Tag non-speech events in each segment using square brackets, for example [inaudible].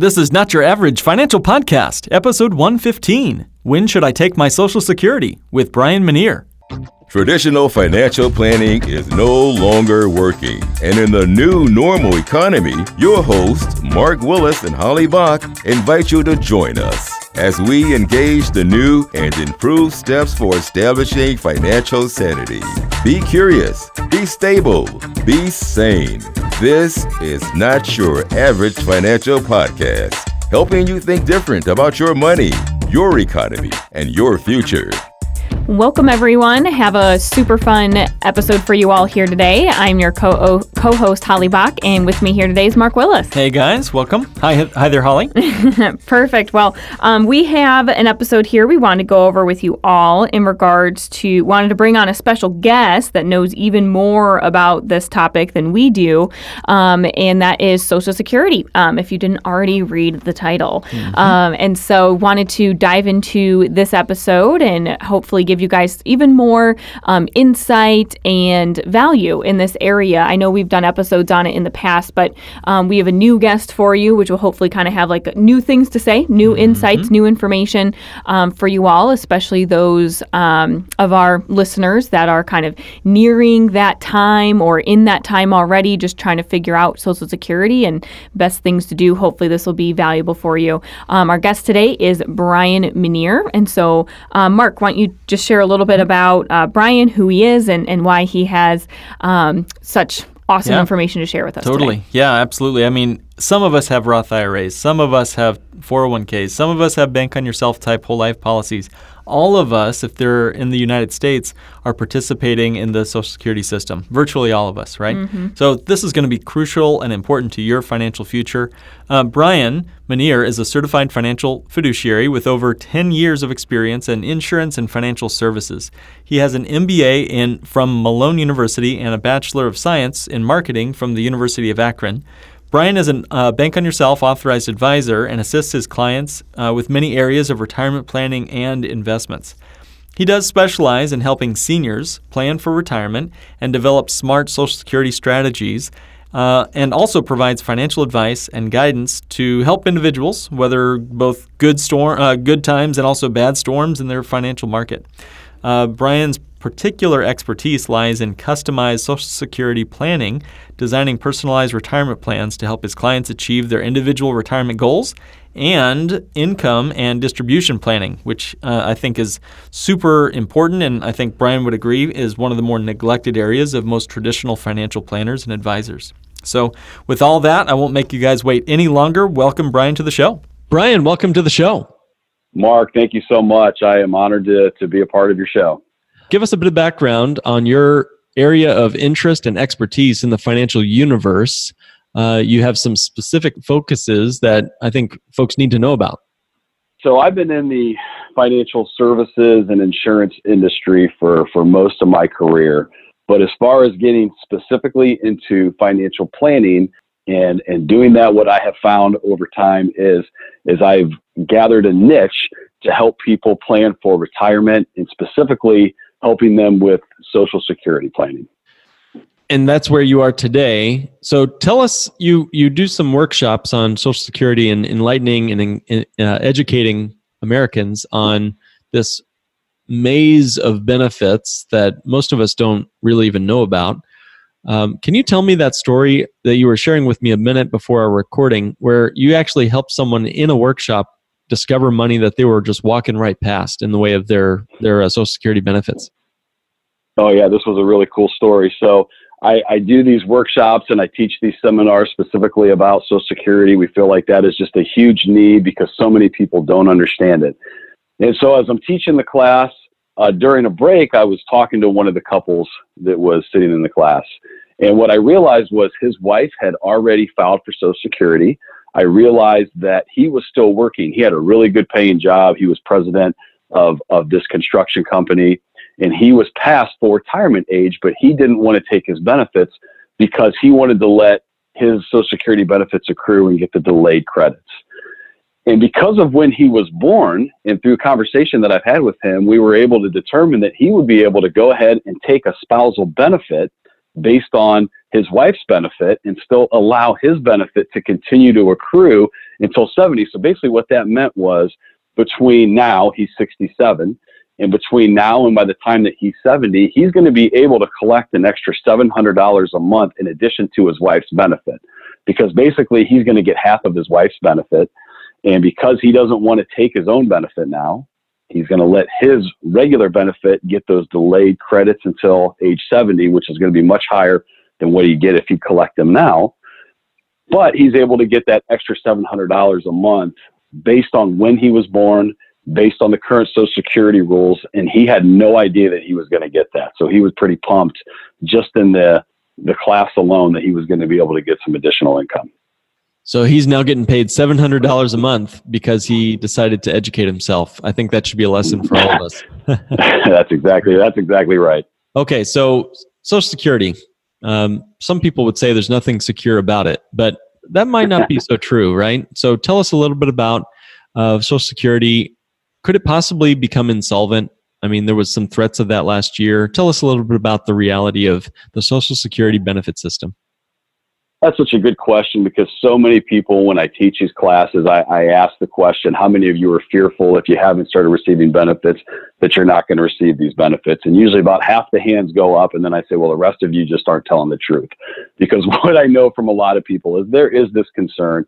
This is Not Your Average Financial Podcast, episode 115. When should I take my Social Security? with Brian Minier. Traditional financial planning is no longer working. And in the new normal economy, your hosts, Mark Willis and Holly Bach, invite you to join us as we engage the new and improved steps for establishing financial sanity. Be curious, be stable, be sane. This is not your average financial podcast, helping you think different about your money, your economy, and your future. Welcome, everyone. Have a super fun episode for you all here today. I'm your co host, Holly Bach, and with me here today is Mark Willis. Hey, guys. Welcome. Hi, hi there, Holly. [laughs] Perfect. Well, um, we have an episode here we wanted to go over with you all in regards to, wanted to bring on a special guest that knows even more about this topic than we do, um, and that is Social Security, um, if you didn't already read the title. Mm-hmm. Um, and so, wanted to dive into this episode and hopefully give you guys even more um, insight and value in this area. I know we've done episodes on it in the past, but um, we have a new guest for you, which will hopefully kind of have like new things to say, new mm-hmm. insights, new information um, for you all, especially those um, of our listeners that are kind of nearing that time or in that time already, just trying to figure out Social Security and best things to do. Hopefully, this will be valuable for you. Um, our guest today is Brian Minier. And so, uh, Mark, why don't you just share a little bit about uh, Brian, who he is, and, and why he has um, such awesome yeah. information to share with us. Totally. Today. Yeah, absolutely. I mean, some of us have Roth IRAs, some of us have 401ks, some of us have bank on yourself type whole life policies all of us, if they're in the United States, are participating in the Social Security system. Virtually all of us, right? Mm-hmm. So this is going to be crucial and important to your financial future. Uh, Brian Minier is a certified financial fiduciary with over 10 years of experience in insurance and financial services. He has an MBA in from Malone University and a Bachelor of Science in Marketing from the University of Akron. Brian is a uh, Bank on Yourself authorized advisor and assists his clients uh, with many areas of retirement planning and investments. He does specialize in helping seniors plan for retirement and develop smart Social Security strategies, uh, and also provides financial advice and guidance to help individuals weather both good storm, uh, good times and also bad storms in their financial market. Uh, Brian's particular expertise lies in customized Social Security planning, designing personalized retirement plans to help his clients achieve their individual retirement goals, and income and distribution planning, which uh, I think is super important, and I think Brian would agree is one of the more neglected areas of most traditional financial planners and advisors. So, with all that, I won't make you guys wait any longer. Welcome, Brian, to the show. Brian, welcome to the show. Mark, thank you so much. I am honored to, to be a part of your show. Give us a bit of background on your area of interest and expertise in the financial universe. Uh, you have some specific focuses that I think folks need to know about. So I've been in the financial services and insurance industry for, for most of my career. But as far as getting specifically into financial planning and, and doing that, what I have found over time is, is I've gathered a niche to help people plan for retirement and specifically helping them with social security planning. And that's where you are today. So tell us, you you do some workshops on Social Security and enlightening and uh, educating Americans on this maze of benefits that most of us don't really even know about. Um, can you tell me that story that you were sharing with me a minute before our recording, where you actually helped someone in a workshop discover money that they were just walking right past in the way of their their uh, Social Security benefits. Oh yeah, this was a really cool story. So I, I, do these workshops and I teach these seminars specifically about Social Security. We feel like that is just a huge need because so many people don't understand it. And so as I'm teaching the class, uh, during a break, I was talking to one of the couples that was sitting in the class. And what I realized was his wife had already filed for Social Security. I realized that he was still working. He had a really good paying job. He was president of, of this construction company and he was past full retirement age, but he didn't want to take his benefits because he wanted to let his Social Security benefits accrue and get the delayed credits. And because of when he was born, and through a conversation that I've had with him, we were able to determine that he would be able to go ahead and take a spousal benefit based on his wife's benefit and still allow his benefit to continue to accrue until 70. So basically, what that meant was between now, he's 67, and between now and by the time that he's 70, he's going to be able to collect an extra $700 a month in addition to his wife's benefit. Because basically, he's going to get half of his wife's benefit. And because he doesn't want to take his own benefit now, he's going to let his regular benefit get those delayed credits until age 70, which is going to be much higher than what you get if he collect them now. But he's able to get that extra $700 a month based on when he was born, based on the current Social Security rules, and he had no idea that he was going to get that. So he was pretty pumped just in the the class alone that he was going to be able to get some additional income. So he's now getting paid seven hundred dollars a month because he decided to educate himself. I think that should be a lesson for all of us. [laughs] [laughs] that's exactly that's exactly right. Okay, so Social Security. Um, some people would say there's nothing secure about it, but that might not be [laughs] so true, right? So tell us a little bit about uh, Social Security. Could it possibly become insolvent? I mean, there was some threats of that last year. Tell us a little bit about the reality of the Social Security benefit system. That's such a good question because so many people, when I teach these classes, I, I, ask the question, how many of you are fearful if you haven't started receiving benefits that you're not going to receive these benefits? And usually about half the hands go up. And then I say, well, the rest of you just aren't telling the truth. Because [laughs] what I know from a lot of people is there is this concern,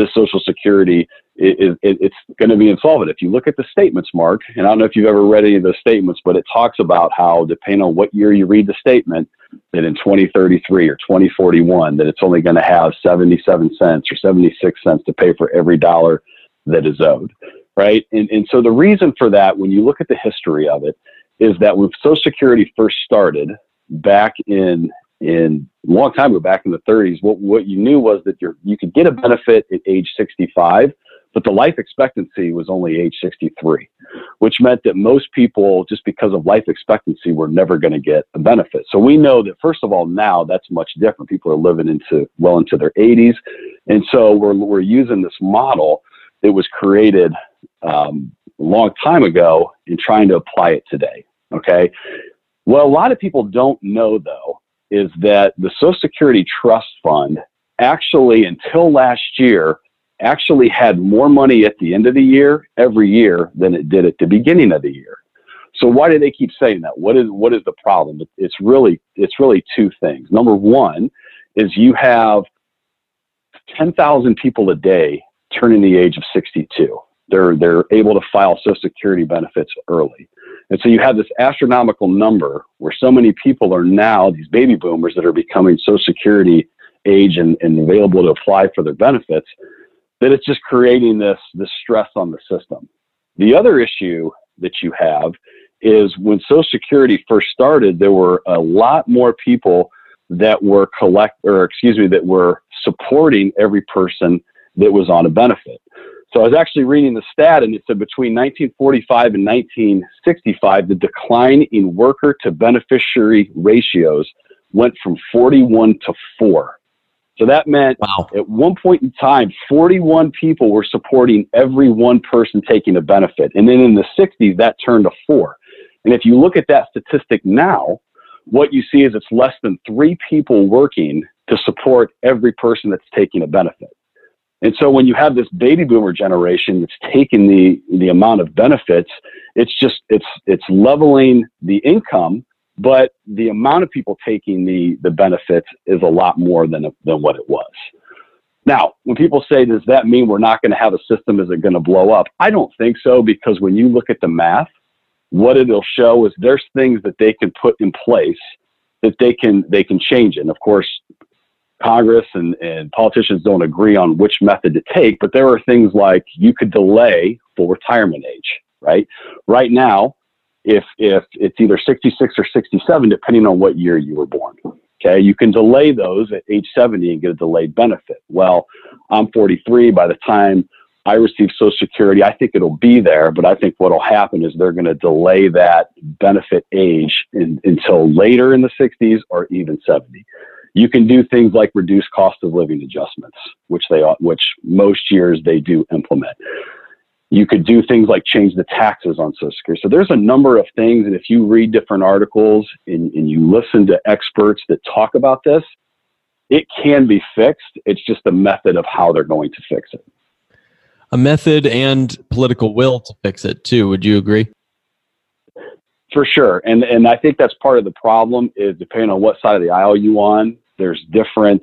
this Social Security it, it, it's going to be insolvent. If you look at the statements, Mark, and I don't know if you've ever read any of those statements, but it talks about how, depending on what year you read the statement, that in 2033 or 2041, that it's only going to have 77 cents or 76 cents to pay for every dollar that is owed, right? And, and so the reason for that, when you look at the history of it, is that when Social Security first started back in in a long time ago, back in the 30s, what, what you knew was that you you could get a benefit at age 65 but the life expectancy was only age 63, which meant that most people, just because of life expectancy, were never going to get a benefit. So we know that first of all, now that's much different. People are living into well into their 80s, and so we're we're using this model that was created um, a long time ago and trying to apply it today. Okay. What a lot of people don't know though is that the Social Security Trust Fund actually, until last year, actually had more money at the end of the year every year than it did at the beginning of the year. So why do they keep saying that? What is what is the problem? It's really it's really two things. Number one is you have 10,000 people a day turning the age of 62. They're they're able to file Social Security benefits early. And so you have this astronomical number where so many people are now, these baby boomers that are becoming Social Security age and, and available to apply for their benefits that it's just creating this this stress on the system. The other issue that you have is when Social Security first started, there were a lot more people that were collect or excuse me that were supporting every person that was on a benefit. So I was actually reading the stat and it said between 1945 and 1965, the decline in worker to beneficiary ratios went from 41 to 4. So that meant wow. at one point in time, 41 people were supporting every one person taking a benefit. And then in the 60s, that turned to four. And if you look at that statistic now, what you see is it's less than three people working to support every person that's taking a benefit. And so when you have this baby boomer generation that's taking the, the amount of benefits, it's just, it's, it's leveling the income but the amount of people taking the the benefits is a lot more than than what it was. Now, when people say, does that mean we're not going to have a system? Is it going to blow up? I don't think so because when you look at the math, what it'll show is there's things that they can put in place that they can they can change it. And of course, Congress and, and politicians don't agree on which method to take, but there are things like you could delay full retirement age, right? Right now, if if it's either 66 or 67, depending on what year you were born. Okay, you can delay those at age 70 and get a delayed benefit. Well, I'm 43. By the time I receive Social Security, I think it'll be there, but I think what'll happen is they're going to delay that benefit age in, until later in the 60s or even 70. You can do things like reduce cost of living adjustments, which they which most years they do implement. You could do things like change the taxes on Social Security. So there's a number of things, and if you read different articles and, and you listen to experts that talk about this, it can be fixed. It's just a method of how they're going to fix it. a method and political will to fix it too. Would you agree? For sure, and and I think that's part of the problem is depending on what side of the aisle you on, there's different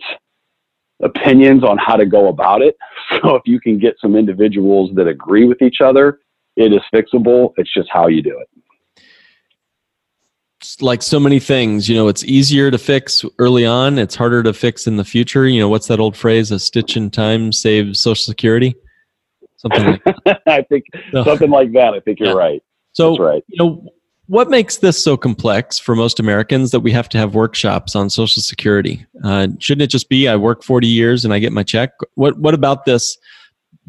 opinions on how to go about it. [laughs] So if you can get some individuals that agree with each other, it is fixable. It's just how you do it. It's like so many things, you know, it's easier to fix early on. It's harder to fix in the future. You know, what's that old phrase? A stitch in time saves Social Security. Something like that. [laughs] I think No. something like that. I think you're Yeah. right. So, That's right. you know, what makes this so complex for most Americans that we have to have workshops on Social Security? Uh, shouldn't it just be I work 40 years and I get my check? What What about this?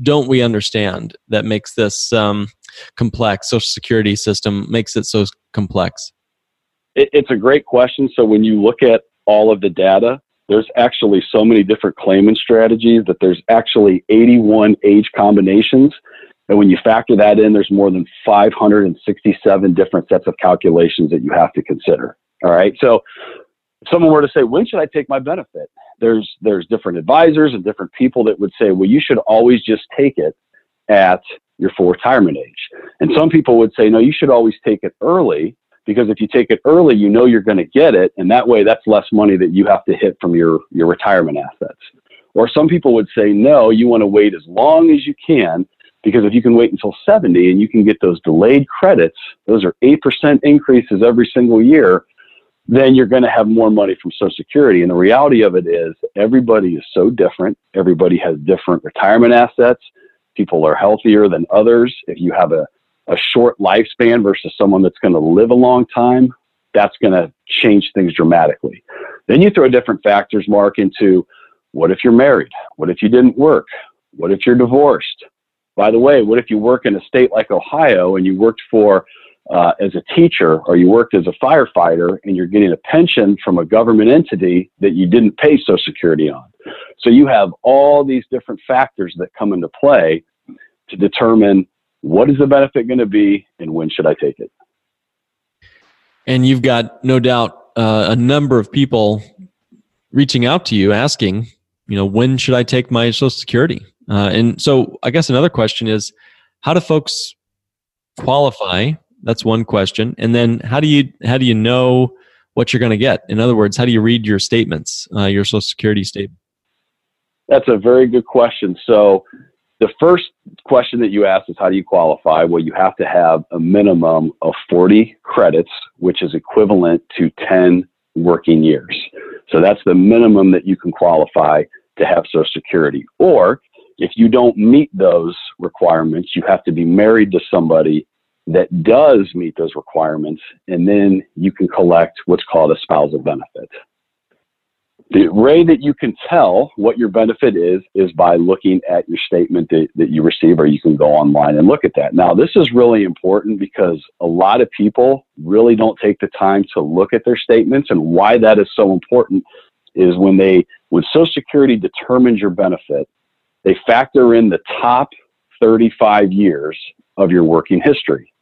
Don't we understand that makes this um, complex? Social Security system makes it so complex. It, it's a great question. So when you look at all of the data, there's actually so many different claimant strategies that there's actually 81 age combinations. And when you factor that in, there's more than 567 different sets of calculations that you have to consider. All right. So if someone were to say, when should I take my benefit? There's there's different advisors and different people that would say, well, you should always just take it at your full retirement age. And some people would say, no, you should always take it early because if you take it early, you know you're going to get it, and that way that's less money that you have to hit from your your retirement assets. Or some people would say, no, you want to wait as long as you can because if you can wait until 70 and you can get those delayed credits, those are 8% increases every single year, then you're going to have more money from Social Security. And the reality of it is everybody is so different. Everybody has different retirement assets. People are healthier than others. If you have a, a short lifespan versus someone that's going to live a long time, that's going to change things dramatically. Then you throw different factors, Mark, into what if you're married? What if you didn't work? What if you're divorced? By the way, what if you work in a state like Ohio and you worked for uh, as a teacher or you worked as a firefighter and you're getting a pension from a government entity that you didn't pay Social Security on? So you have all these different factors that come into play to determine what is the benefit going to be and when should I take it. And you've got no doubt uh, a number of people reaching out to you asking, you know, when should I take my Social Security? Uh, and so I guess another question is, how do folks qualify? That's one question. And then how do you how do you know what you're going to get? In other words, how do you read your statements, uh, your Social Security statement? That's a very good question. So, the first question that you asked is how do you qualify? Well, you have to have a minimum of 40 credits, which is equivalent to 10 working years. So, that's the minimum that you can qualify to have Social Security. Or if you don't meet those requirements, you have to be married to somebody that does meet those requirements, and then you can collect what's called a spousal benefit. The way that you can tell what your benefit is is by looking at your statement that, that you receive, or you can go online and look at that. Now, this is really important because a lot of people really don't take the time to look at their statements, and why that is so important is when they when Social Security determines your benefit, they factor in the top 35 years of your working history.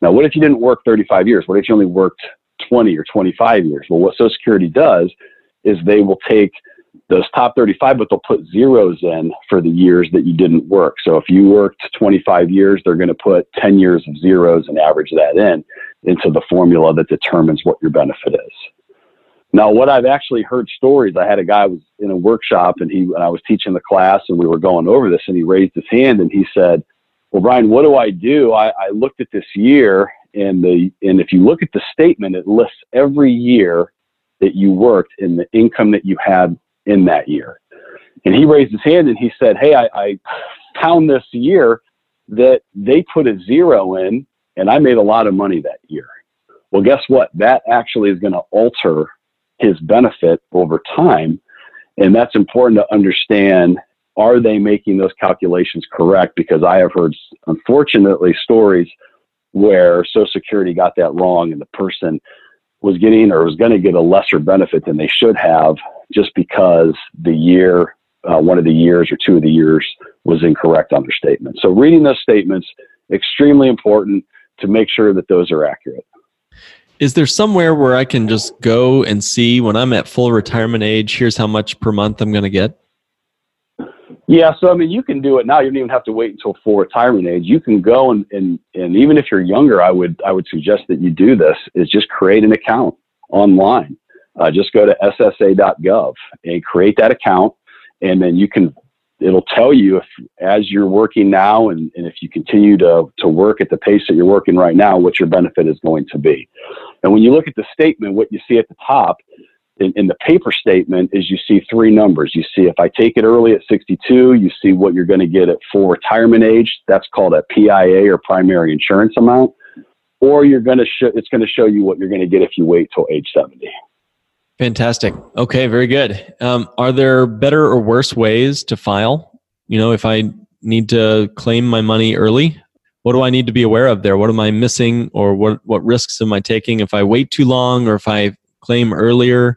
Now, what if you didn't work 35 years? What if you only worked 20 or 25 years? Well, what Social Security does is they will take those top 35, but they'll put zeros in for the years that you didn't work. So if you worked 25 years, they're going to put 10 years of zeros and average that in into the formula that determines what your benefit is. Now, what I've actually heard stories, I had a guy was in a workshop and he, and I was teaching the class and we were going over this and he raised his hand and he said, well, Brian, what do I do? I, I looked at this year and the, and if you look at the statement, it lists every year that you worked and the income that you had in that year. And he raised his hand and he said, Hey, I, I found this year that they put a zero in and I made a lot of money that year. Well, guess what? That actually is going to alter his benefit over time. And that's important to understand. Are they making those calculations correct? Because I have heard, unfortunately, stories where Social Security got that wrong and the person was getting or was going to get a lesser benefit than they should have just because the year, uh, one of the years or two of the years was incorrect on their statement. So reading those statements, extremely important to make sure that those are accurate. Is there somewhere where I can just go and see when I'm at full retirement age, here's how much per month I'm going to get? Yeah, so I mean, you can do it now. You don't even have to wait until full retirement age. You can go and, and and even if you're younger, I would I would suggest that you do this. Is just create an account online. Uh, just go to ssa.gov and create that account, and then you can. It'll tell you if as you're working now, and, and if you continue to to work at the pace that you're working right now, what your benefit is going to be. And when you look at the statement, what you see at the top in, in, the paper statement is you see three numbers. You see if I take it early at 62, you see what you're going to get at full retirement age. That's called a PIA or primary insurance amount. Or you're going to show it's going to show you what you're going to get if you wait till age 70. Fantastic. Okay, very good. Um, are there better or worse ways to file? You know, if I need to claim my money early, what do I need to be aware of there? What am I missing, or what what risks am I taking if I wait too long, or if I claim earlier?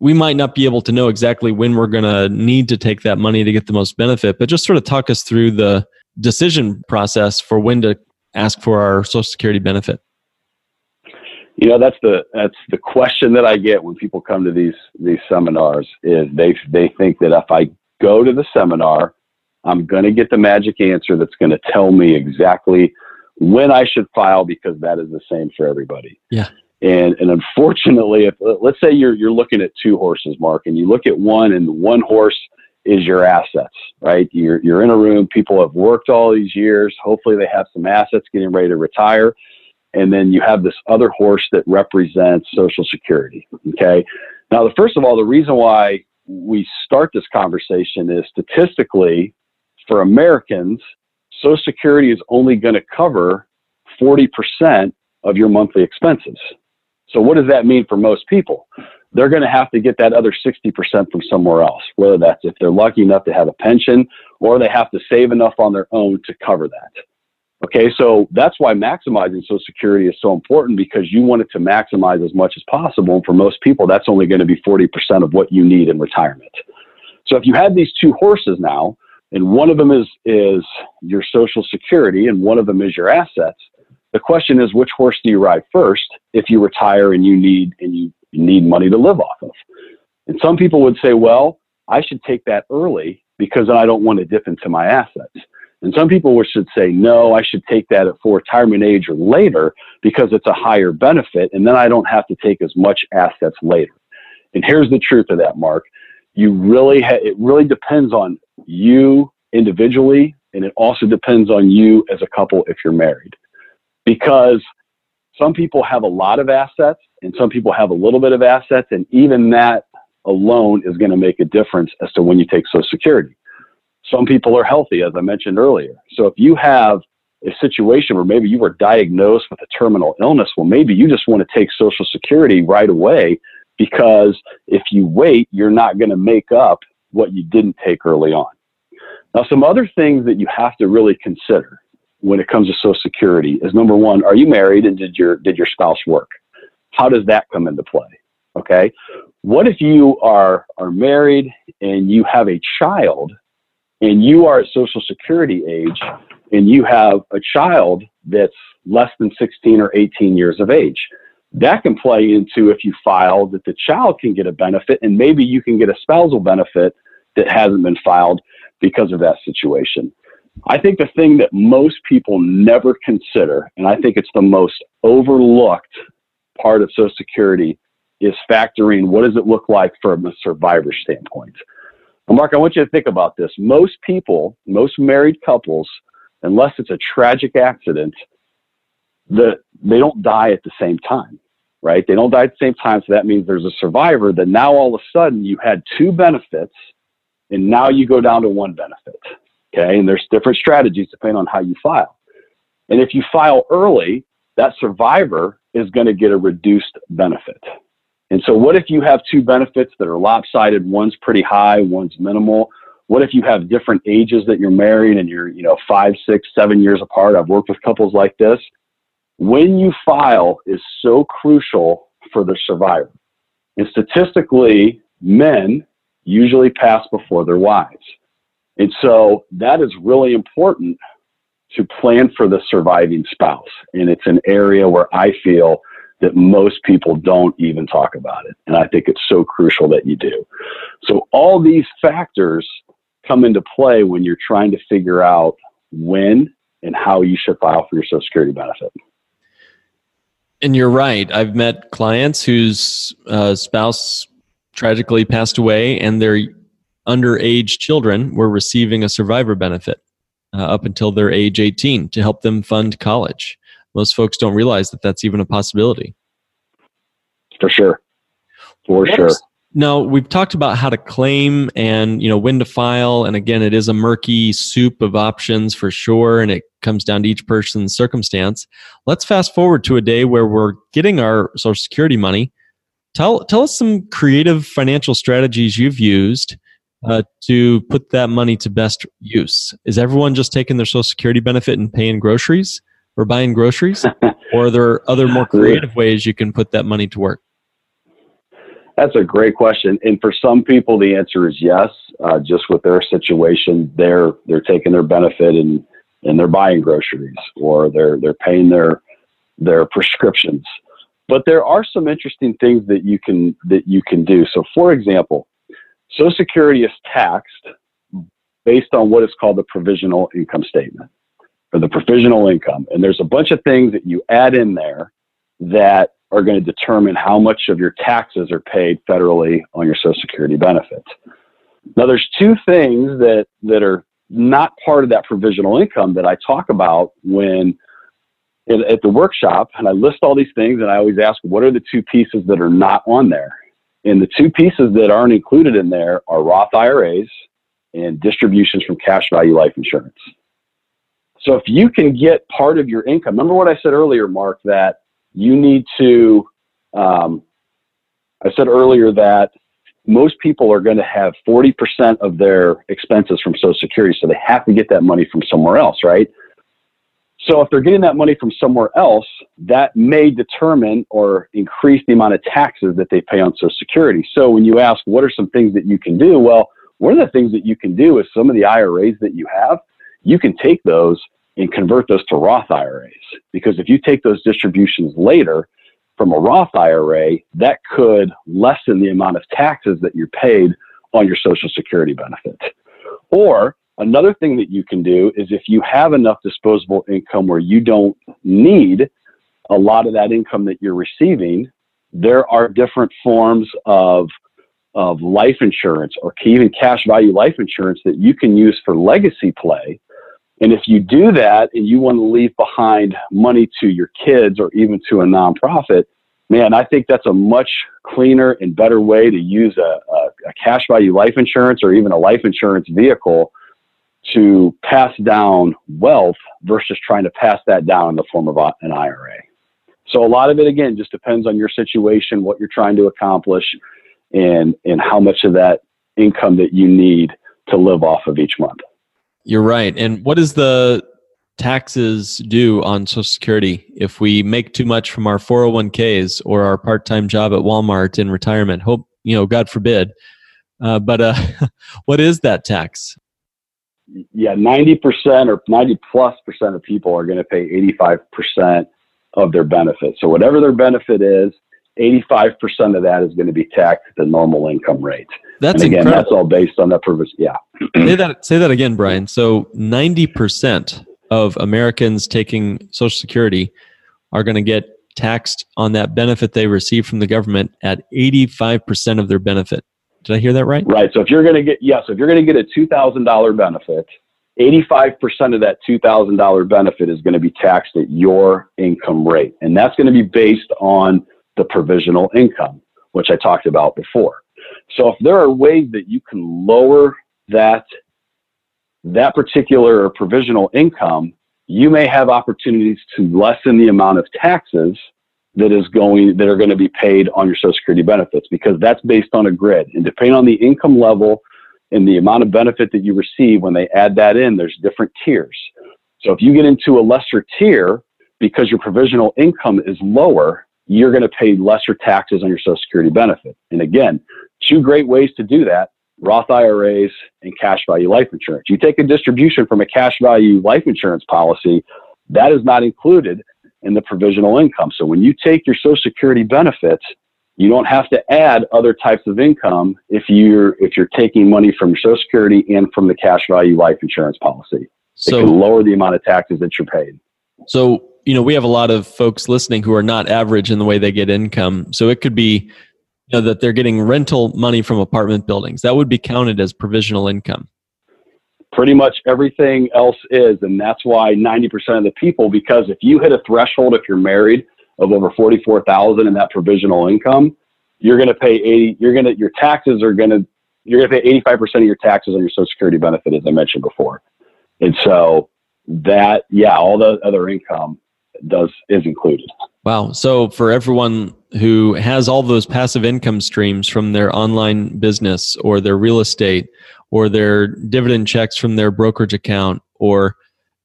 we might not be able to know exactly when we're going to need to take that money to get the most benefit, but just sort of talk us through the decision process for when to ask for our Social Security benefit. You know, that's the that's the question that I get when people come to these these seminars. Is they they think that if I go to the seminar, I'm going to get the magic answer that's going to tell me exactly when I should file because that is the same for everybody. Yeah. And and unfortunately, if let's say you're you're looking at two horses, Mark, and you look at one, and one horse is your assets, right? You're you're in a room. People have worked all these years. Hopefully, they have some assets, getting ready to retire, and then you have this other horse that represents Social Security. Okay. Now, the first of all, the reason why we start this conversation is statistically, for Americans, Social Security is only going to cover 40% of your monthly expenses. So what does that mean for most people? They're going to have to get that other 60% from somewhere else, whether that's if they're lucky enough to have a pension or they have to save enough on their own to cover that. Okay, so that's why maximizing Social Security is so important because you want it to maximize as much as possible. And for most people, that's only going to be 40% of what you need in retirement. So if you have these two horses now, and one of them is, is your Social Security and one of them is your assets, the question is, which horse do you ride first if you retire and you need and you need money to live off of? And some people would say, well, I should take that early because then I don't want to dip into my assets. And some people should say, no, I should take that at full retirement age or later because it's a higher benefit, and then I don't have to take as much assets later. And here's the truth of that, Mark. You really, ha- it really depends on you individually, and it also depends on you as a couple if you're married because some people have a lot of assets and some people have a little bit of assets, and even that alone is going to make a difference as to when you take Social Security. Some people are healthy, as I mentioned earlier. So if you have a situation where maybe you were diagnosed with a terminal illness, well, maybe you just want to take Social Security right away because if you wait, you're not going to make up what you didn't take early on. Now, some other things that you have to really consider when it comes to Social Security is number one, are you married and did your did your spouse work? How does that come into play? Okay. What if you are are married and you have a child and you are at Social Security age and you have a child that's less than 16 or 18 years of age? That can play into if you file that the child can get a benefit and maybe you can get a spousal benefit that hasn't been filed because of that situation. I think the thing that most people never consider, and I think it's the most overlooked part of Social Security, is factoring what does it look like from a survivor standpoint. Mark, I want you to think about this. Most people, most married couples, unless it's a tragic accident, the, they don't die at the same time, right? They don't die at the same time, so that means there's a survivor. That now all of a sudden you had two benefits, and now you go down to one benefit. Okay. And there's different strategies depending on how you file. And if you file early, that survivor is going to get a reduced benefit. And so, what if you have two benefits that are lopsided? One's pretty high, one's minimal. What if you have different ages that you're married and you're, you know, five, six, seven years apart? I've worked with couples like this. When you file is so crucial for the survivor. And statistically, men usually pass before their wives. And so that is really important to plan for the surviving spouse. And it's an area where I feel that most people don't even talk about it. And I think it's so crucial that you do. So all these factors come into play when you're trying to figure out when and how you should file for your Social Security benefit. And you're right. I've met clients whose uh, spouse tragically passed away and their underage children were receiving a survivor benefit uh, up until their age 18 to help them fund college. Most folks don't realize that that's even a possibility. For sure. For what sure. now we've talked about how to claim and you know when to file, and again, it is a murky soup of options for sure, and it comes down to each person's circumstance. Let's fast forward to a day where we're getting our Social Security money. Tell tell us some creative financial strategies you've used uh, to put that money to best use. Is everyone just taking their Social Security benefit and paying groceries or buying groceries, [laughs] or are there other more creative ways you can put that money to work? That's a great question, and for some people, the answer is yes. Uh, just with their situation, they're they're taking their benefit and and they're buying groceries or they're they're paying their their prescriptions. But there are some interesting things that you can that you can do. So, for example, Social Security is taxed based on what is called the provisional income statement or the provisional income, and there's a bunch of things that you add in there that are going to determine how much of your taxes are paid federally on your Social Security benefits. Now, there's two things that, that are not part of that provisional income that I talk about when at the workshop, and I list all these things, and I always ask, what are the two pieces that are not on there? And the two pieces that aren't included in there are Roth IRAs and distributions from cash value life insurance. So if you can get part of your income, remember what I said earlier, Mark, that you need to, um, I said earlier that most people are going to have 40% of their expenses from Social Security, so they have to get that money from somewhere else, right? So if they're getting that money from somewhere else, that may determine or increase the amount of taxes that they pay on Social Security. So when you ask, what are some things that you can do? Well, one of the things that you can do is some of the IRAs that you have, you can take those and convert those to Roth IRAs. Because if you take those distributions later from a Roth IRA, that could lessen the amount of taxes that you're paid on your Social Security benefit. Or another thing that you can do is if you have enough disposable income where you don't need a lot of that income that you're receiving, there are different forms of of life insurance or even cash value life insurance that you can use for legacy play and if you do that and you want to leave behind money to your kids or even to a nonprofit, man, I think that's a much cleaner and better way to use a, a, a cash value life insurance or even a life insurance vehicle to pass down wealth versus trying to pass that down in the form of an IRA. So a lot of it again just depends on your situation, what you're trying to accomplish, and and how much of that income that you need to live off of each month. You're right. And what does the taxes do on Social Security if we make too much from our 401ks or our part-time job at Walmart in retirement? Hope you know, God forbid. Uh, but uh, [laughs] what is that tax? Yeah, 90% or 90 plus percent of people are going to pay 85% of their benefit. So whatever their benefit is, 85% of that is going to be taxed at the normal income rate. That's and again, incredible. that's all based on that purpose. Yeah. [clears throat] say that. Say that again, Brian. So 90% of Americans taking Social Security are going to get taxed on that benefit they receive from the government at 85% of their benefit. Did I hear that right? Right. So if you're going to get yes, if you're going to get a $2,000 benefit, 85% of that $2,000 benefit is going to be taxed at your income rate. And that's going to be based on the provisional income, which I talked about before. So if there are ways that you can lower that that particular provisional income, you may have opportunities to lessen the amount of taxes that is going that are going to be paid on your Social Security benefits because that's based on a grid. And depending on the income level and the amount of benefit that you receive, when they add that in, there's different tiers. So if you get into a lesser tier because your provisional income is lower, you're going to pay lesser taxes on your Social Security benefit. And again, two great ways to do that Roth IRAs and cash value life insurance. You take a distribution from a cash value life insurance policy, that is not included in the provisional income. So when you take your Social Security benefits You don't have to add other types of income if you're if you're taking money from your Social Security and from the cash value life insurance policy. So it can lower the amount of taxes that you're paid. So, you know, we have a lot of folks listening who are not average in the way they get income. So it could be, you know, that they're getting rental money from apartment buildings. That would be counted as provisional income. Pretty much everything else is. And that's why 90% of the people, because if you hit a threshold, if you're married of over 44,000 in that provisional income, you're going to pay 80, you're going to, your taxes are going to, you're going to pay 85% of your taxes on your social security benefit, as I mentioned before. And so that, yeah, all the other income does is included. Wow. So for everyone who has all those passive income streams from their online business or their real estate or their dividend checks from their brokerage account or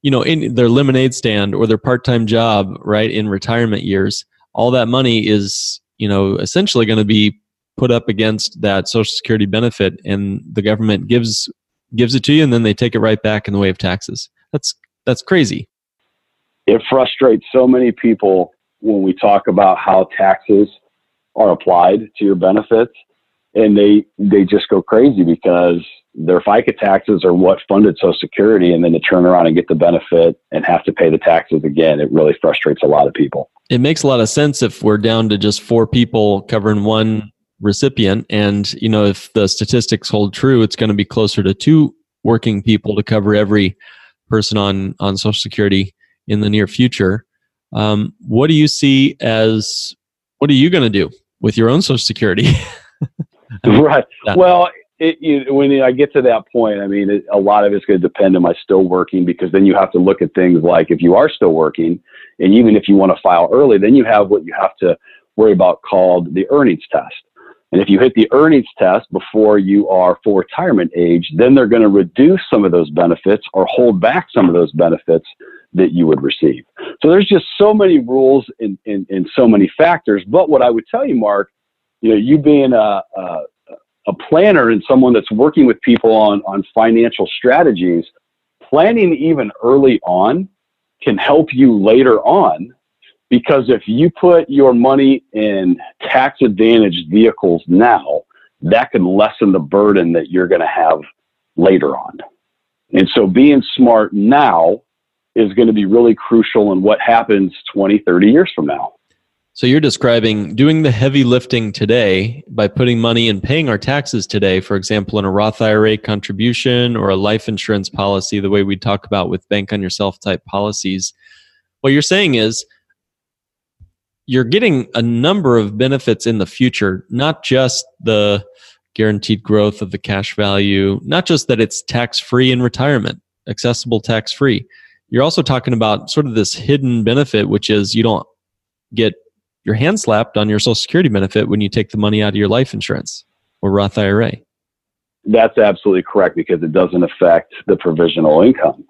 you know in their lemonade stand or their part-time job right in retirement years all that money is you know essentially going to be put up against that social security benefit and the government gives gives it to you and then they take it right back in the way of taxes that's that's crazy it frustrates so many people when we talk about how taxes are applied to your benefits and they they just go crazy because their FICA taxes are what funded Social Security, and then to turn around and get the benefit and have to pay the taxes again, it really frustrates a lot of people. It makes a lot of sense if we're down to just four people covering one recipient, and you know if the statistics hold true, it's going to be closer to two working people to cover every person on on Social Security in the near future. Um, what do you see as what are you going to do with your own Social Security? [laughs] right. Well, it, you, when I get to that point, I mean, it, a lot of it's going to depend. Am I still working? Because then you have to look at things like if you are still working, and even if you want to file early, then you have what you have to worry about called the earnings test. And if you hit the earnings test before you are full retirement age, then they're going to reduce some of those benefits or hold back some of those benefits that you would receive. So there's just so many rules and, and, so many factors. But what I would tell you, Mark, you know, you being a, a, a planner and someone that's working with people on, on financial strategies, planning even early on can help you later on because if you put your money in tax advantaged vehicles now, that can lessen the burden that you're going to have later on. And so being smart now is going to be really crucial in what happens 20, 30 years from now. So you're describing doing the heavy lifting today by putting money and paying our taxes today, for example, in a Roth IRA contribution or a life insurance policy, the way we talk about with bank on yourself type policies. What you're saying is you're getting a number of benefits in the future, not just the guaranteed growth of the cash value, not just that it's tax free in retirement, accessible tax free. You're also talking about sort of this hidden benefit, which is you don't get your hand slapped on your Social Security benefit when you take the money out of your life insurance or Roth IRA. That's absolutely correct because it doesn't affect the provisional income.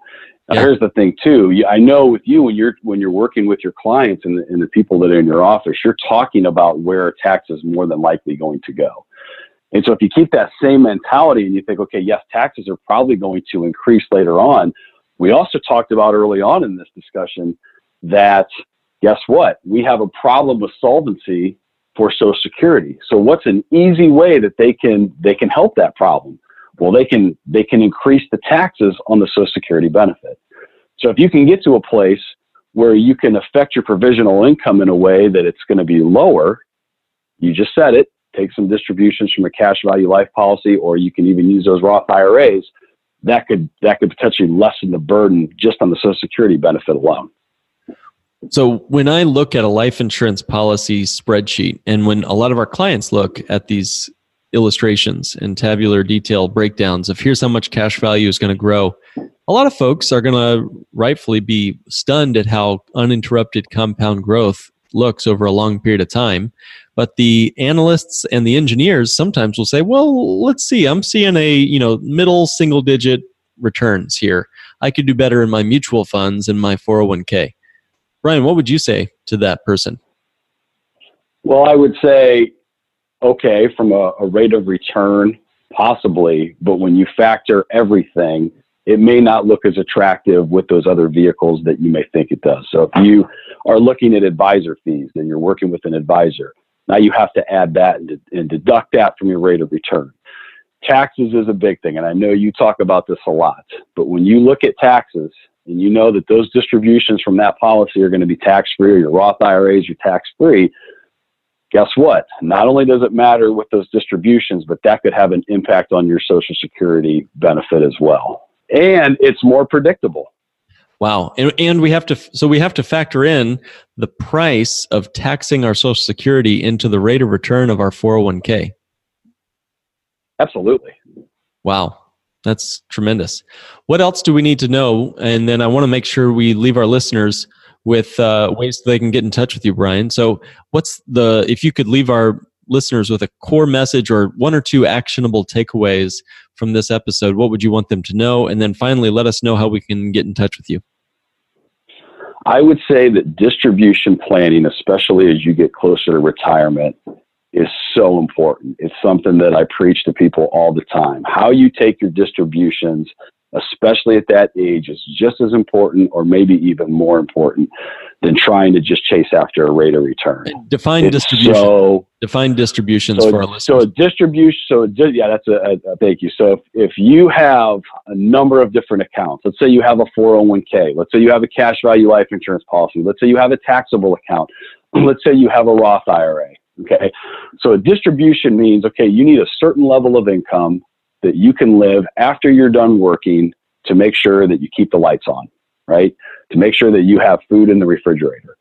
Now, here's the thing too. I know with you when you're when you're working with your clients and the, and the people that are in your office, you're talking about where tax is more than likely going to go. And so if you keep that same mentality and you think, okay, yes, taxes are probably going to increase later on. We also talked about early on in this discussion that guess what? We have a problem with solvency for Social Security. So what's an easy way that they can they can help that problem? Well, they can they can increase the taxes on the Social Security benefit. So if you can get to a place where you can affect your provisional income in a way that it's going to be lower, you just said it, take some distributions from a cash value life policy, or you can even use those Roth IRAs. That could that could potentially lessen the burden just on the Social Security benefit alone. So when I look at a life insurance policy spreadsheet, and when a lot of our clients look at these illustrations and tabular detail breakdowns of here's how much cash value is going to grow, a lot of folks are going to rightfully be stunned at how uninterrupted compound growth looks over a long period of time. But the analysts and the engineers sometimes will say, well, let's see, I'm seeing a, you know, middle single digit returns here. I could do better in my mutual funds and my 401k. Brian, what would you say to that person? Well, I would say, okay, from a, a rate of return, possibly, but when you factor everything, it may not look as attractive with those other vehicles that you may think it does. So if you are looking at advisor fees, then you're working with an advisor. Now you have to add that and, and deduct that from your rate of return. Taxes is a big thing, and I know you talk about this a lot. But when you look at taxes and you know that those distributions from that policy are going to be tax free or your Roth IRAs are tax free, guess what? Not only does it matter with those distributions, but that could have an impact on your Social Security benefit as well. And it's more predictable. Wow. And, and we have to, so we have to factor in the price of taxing our Social Security into the rate of return of our 401k. Absolutely. Wow. That's tremendous. What else do we need to know? And then I want to make sure we leave our listeners with uh, ways they can get in touch with you, Brian. So, what's the, if you could leave our listeners with a core message or one or two actionable takeaways from this episode, what would you want them to know? And then finally, let us know how we can get in touch with you. I would say that distribution planning, especially as you get closer to retirement, is so important. It's something that I preach to people all the time. How you take your distributions especially at that age, is just as important or maybe even more important than trying to just chase after a rate of return. Define it's distribution. So, Define distributions so, for our listeners. So a distribution. So a, yeah, that's a, a, thank you. So if, if you have a number of different accounts, let's say you have a 401k, let's say you have a cash value life insurance policy, let's say you have a taxable account, [clears throat] let's say you have a Roth IRA. Okay. So a distribution means, okay, you need a certain level of income that you can live after you're done working to make sure that you keep the lights on, right? To make sure that you have food in the refrigerator.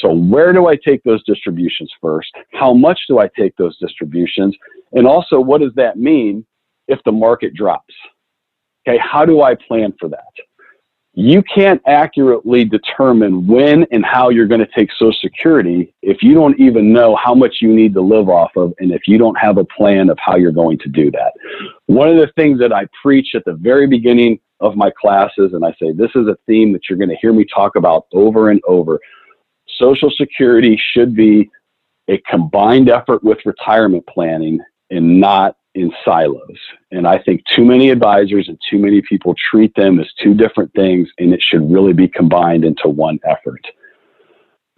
So, where do I take those distributions first? How much do I take those distributions? And also, what does that mean if the market drops? Okay, how do I plan for that? You can't accurately determine when and how you're going to take Social Security if you don't even know how much you need to live off of and if you don't have a plan of how you're going to do that. One of the things that I preach at the very beginning of my classes, and I say this is a theme that you're going to hear me talk about over and over Social Security should be a combined effort with retirement planning and not in silos. And I think too many advisors and too many people treat them as two different things, and it should really be combined into one effort.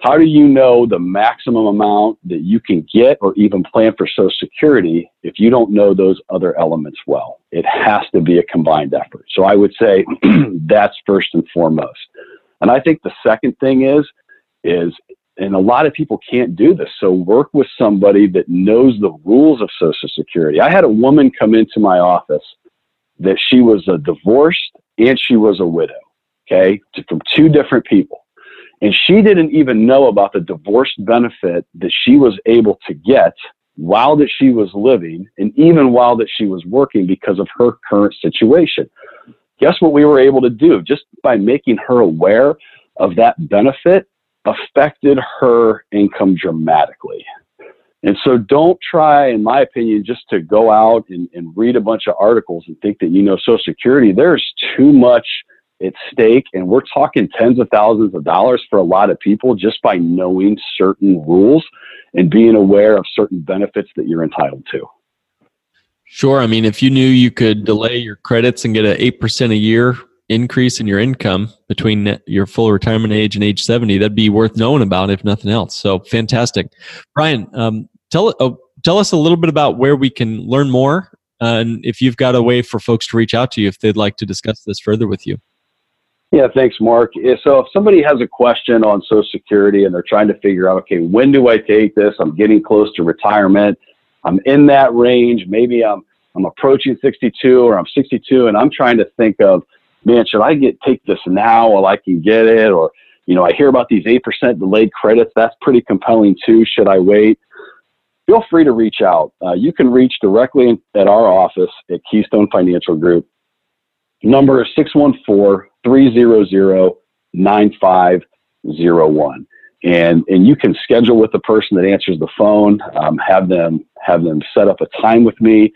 How do you know the maximum amount that you can get or even plan for Social Security if you don't know those other elements well? It has to be a combined effort. So I would say [clears throat] that's first and foremost. And I think the second thing is, is and a lot of people can't do this. So work with somebody that knows the rules of Social Security. I had a woman come into my office that she was a divorced and she was a widow, okay, from two different people. And she didn't even know about the divorced benefit that she was able to get while that she was living and even while that she was working because of her current situation. Guess what we were able to do just by making her aware of that benefit affected her income dramatically. And so don't try, in my opinion, just to go out and, and read a bunch of articles and think that you know Social Security. There's too much at stake, and we're talking tens of thousands of dollars for a lot of people just by knowing certain rules and being aware of certain benefits that you're entitled to. Sure. I mean, if you knew you could delay your credits and get an 8% a year increase in your income between your full retirement age and age 70 that'd be worth knowing about if nothing else. So fantastic. Brian um, tell, uh, tell us a little bit about where we can learn more uh, and if you've got a way for folks to reach out to you if they'd like to discuss this further with you. Yeah thanks mark. So if somebody has a question on social security and they're trying to figure out okay when do i take this? I'm getting close to retirement. I'm in that range. Maybe i'm i'm approaching 62 or i'm 62 and i'm trying to think of man, should I get take this now while I can get it? Or, you know, I hear about these 8% delayed credits. That's pretty compelling too. Should I wait? Feel free to reach out. Uh, you can reach directly at our office at Keystone Financial Group. Number is 614 300 9501 and and you can schedule with the person that answers the phone um, have them have them set up a time with me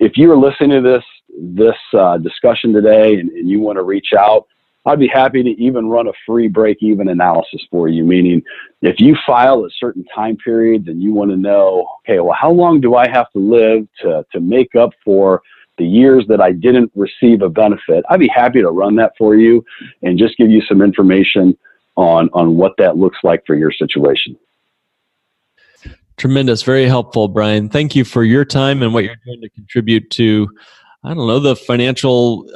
if you are listening to this this uh, discussion today and, and you want to reach out, I'd be happy to even run a free break even analysis for you. Meaning, if you file a certain time period, and you want to know, okay, well, how long do I have to live to, to make up for the years that I didn't receive a benefit? I'd be happy to run that for you and just give you some information on, on what that looks like for your situation. Tremendous, very helpful, Brian. Thank you for your time and what you're doing to contribute to, I don't know, the financial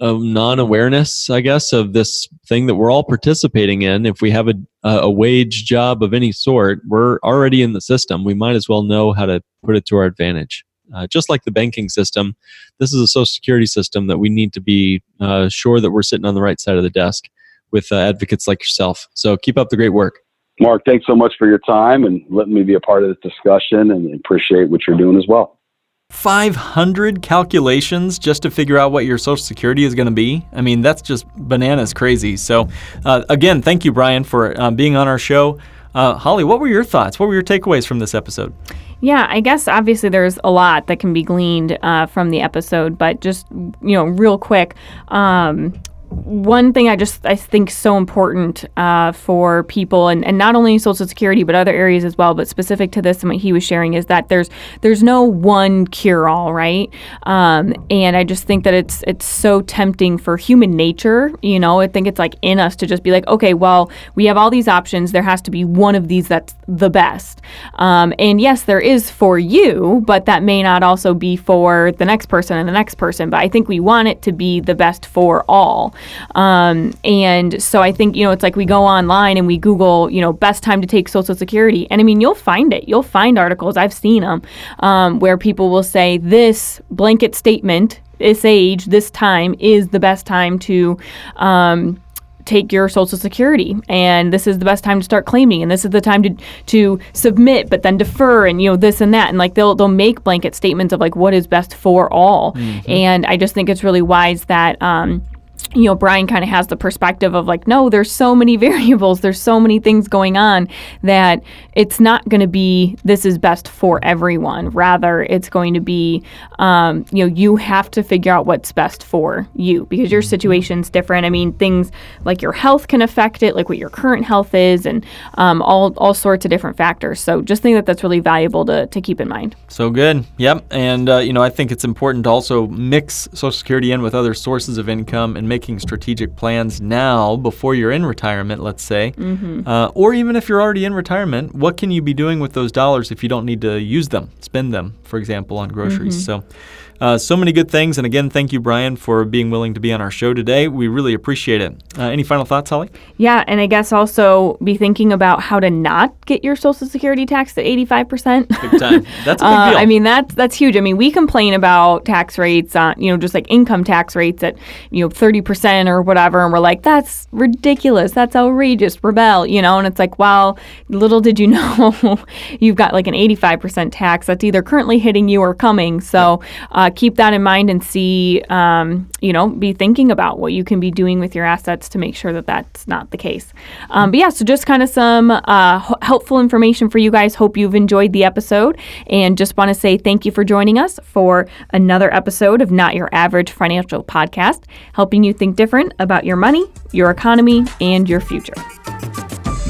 uh, non awareness, I guess, of this thing that we're all participating in. If we have a, a wage job of any sort, we're already in the system. We might as well know how to put it to our advantage. Uh, just like the banking system, this is a social security system that we need to be uh, sure that we're sitting on the right side of the desk with uh, advocates like yourself. So keep up the great work. Mark, thanks so much for your time and letting me be a part of this discussion and appreciate what you're doing as well. 500 calculations just to figure out what your Social Security is going to be. I mean, that's just bananas crazy. So, uh, again, thank you, Brian, for uh, being on our show. Uh, Holly, what were your thoughts? What were your takeaways from this episode? Yeah, I guess obviously there's a lot that can be gleaned uh, from the episode, but just you know, real quick, um, one thing I just I think so important uh, for people and, and not only Social Security but other areas as well, but specific to this and what he was sharing is that there's there's no one cure all, right? Um, and I just think that it's it's so tempting for human nature. You know, I think it's like in us to just be like, okay, well, we have all these options. There has to be one of these that's the best. Um, and yes, there is for you, but that may not also be for the next person and the next person. But I think we want it to be the best for all. Um, and so I think, you know, it's like we go online and we Google, you know, best time to take Social Security. And I mean, you'll find it. You'll find articles, I've seen them, um, where people will say this blanket statement, this age, this time is the best time to. Um, take your social security and this is the best time to start claiming and this is the time to to submit but then defer and you know this and that and like they'll they'll make blanket statements of like what is best for all mm-hmm. and i just think it's really wise that um you know, Brian kind of has the perspective of like, no, there's so many [laughs] variables, there's so many things going on that it's not going to be this is best for everyone. Rather, it's going to be, um, you know, you have to figure out what's best for you because your mm-hmm. situation's different. I mean, things like your health can affect it, like what your current health is, and um, all all sorts of different factors. So just think that that's really valuable to to keep in mind. So good, yep. And uh, you know, I think it's important to also mix Social Security in with other sources of income and making strategic plans now before you're in retirement, let's say, mm-hmm. uh, or even if you're already in retirement what can you be doing with those dollars if you don't need to use them, spend them, for example, on groceries? Mm-hmm. So, uh, so many good things. And again, thank you, Brian, for being willing to be on our show today. We really appreciate it. Uh, any final thoughts, Holly? Yeah, and I guess also be thinking about how to not get your Social Security taxed at 85%. Big time. [laughs] That's a big uh, deal. I mean, that's, that's huge. I mean, we complain about tax rates on, you know, just like income tax rates at, you know, 30% or whatever. And we're like, that's ridiculous. That's outrageous. Rebel, you know? And it's like, well, little did you [laughs] know you've got like an 85% tax that's either currently hitting you or coming. So, uh, keep that in mind and see, um, you know, be thinking about what you can be doing with your assets to make sure that that's not the case. Um, but yeah, so just kind of some uh, helpful information for you guys. Hope you've enjoyed the episode and just want to say thank you for joining us for another episode of Not Your Average Financial Podcast, helping you think different about your money, your economy, and your future.